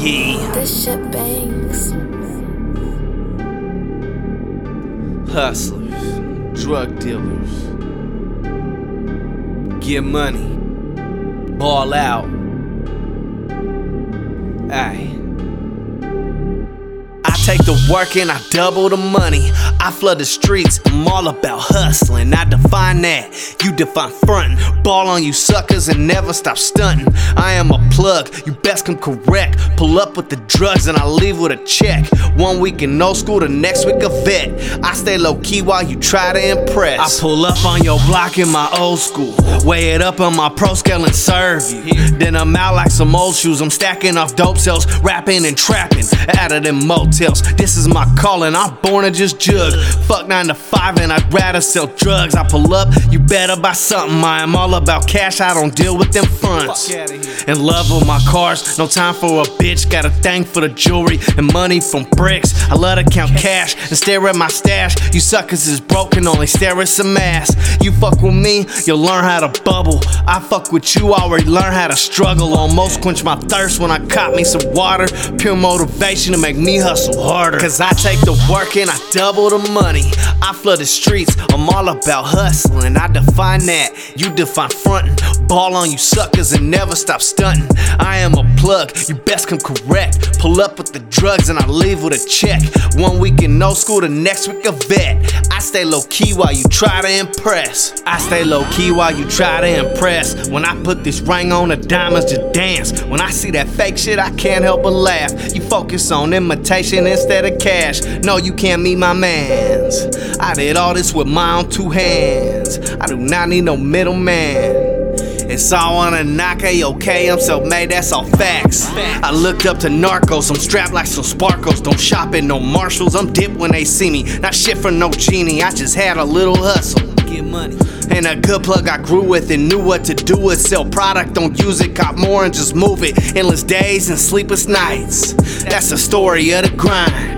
Yeah. This shit bangs. Hustlers, drug dealers, get money, ball out. Aye. The work and I double the money. I flood the streets, I'm all about hustling. I define that, you define frontin'. Ball on you suckers and never stop stunting. I am a plug, you best come correct. Pull up with the drugs and I leave with a check. One week in no school, the next week a vet. I stay low key while you try to impress. I pull up on your block in my old school. Weigh it up on my pro scale and serve you. Then I'm out like some old shoes. I'm stacking off dope sales, rapping and trapping out of them motels. This is my calling. I'm born to just jug. Fuck nine to five and I'd rather sell drugs. I pull up, you better buy something. I am all about cash. I don't deal with them fronts. In love with my cars, no time for a bitch. Got a thing for the jewelry and money from bricks. I love to count cash and stare at my stash. You suckers is broken, only stare at some ass. You fuck with me, you'll learn how to bubble. I fuck with you, I already learn how to struggle. Almost quench my thirst when I caught me some water. Pure motivation to make me hustle Cause I take the work and I double the money. I flood the streets, I'm all about hustling. I define that, you define frontin'. Ball on you suckers and never stop stunting. I am a plug, you best come correct. Pull up with the drugs and I leave with a check. One week in no school, the next week a vet. I stay low key while you try to impress. I stay low key while you try to impress. When I put this ring on, the diamonds just dance. When I see that fake shit, I can't help but laugh. You focus on imitation instead of cash. No, you can't meet my mans. I did all this with my own two hands. I do not need no middleman. It's all on a knock, okay, I'm self made, that's all facts. I looked up to narcos, I'm strapped like some sparkles. Don't shop at no Marshalls, I'm dipped when they see me. Not shit for no genie, I just had a little hustle. Get money. And a good plug I grew with and knew what to do with. Sell product, don't use it, cop more and just move it. Endless days and sleepless nights. That's the story of the grind.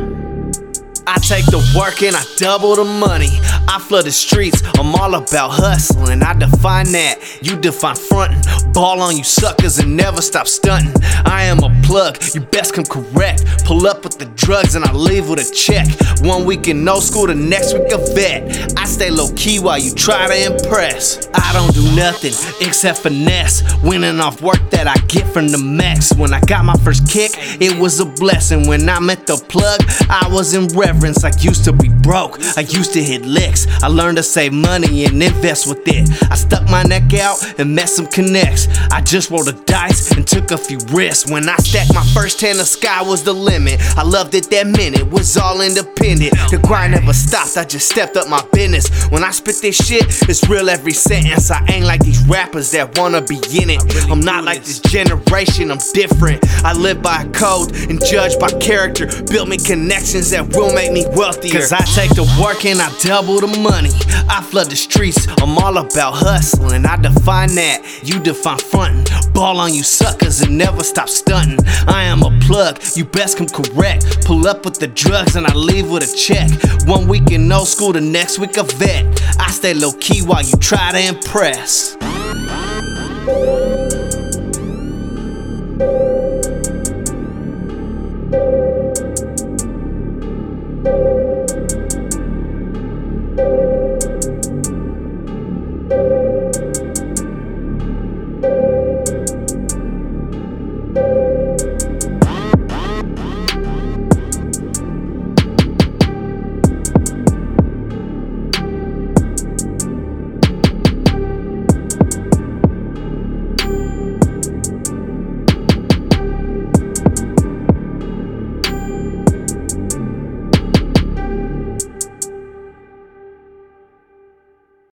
I take the work and I double the money. I flood the streets, I'm all about hustling. I define that, you define frontin'. Ball on you suckers and never stop stunting. I am a plug, you best come correct. Pull up with the drugs and I leave with a check. One week in no school, the next week a vet. Stay low key while you try to impress. I don't do nothing except finesse. Winning off work that I get from the max. When I got my first kick, it was a blessing. When I met the plug, I was in reverence. I used to be broke, I used to hit licks. I learned to save money and invest with it. I stuck my neck out and met some connects. I just rolled the dice and took a few risks. When I stacked my first 10, the sky was the limit. I loved it that minute, was all independent. The grind never stopped, I just stepped up my business. When I spit this shit, it's real every sentence. I ain't like these rappers that wanna be in it. I'm not like this generation, I'm different. I live by a code and judge by character. Build me connections that will make me wealthier. Cause I take the work and I double the money. I flood the streets, I'm all about hustling. I define that, you define frontin'. Ball on you suckers and never stop stunting. I am a plug, you best come correct. Pull up with the drugs and I leave with a check. One week in no school, the next week a vet. I stay low key while you try to impress.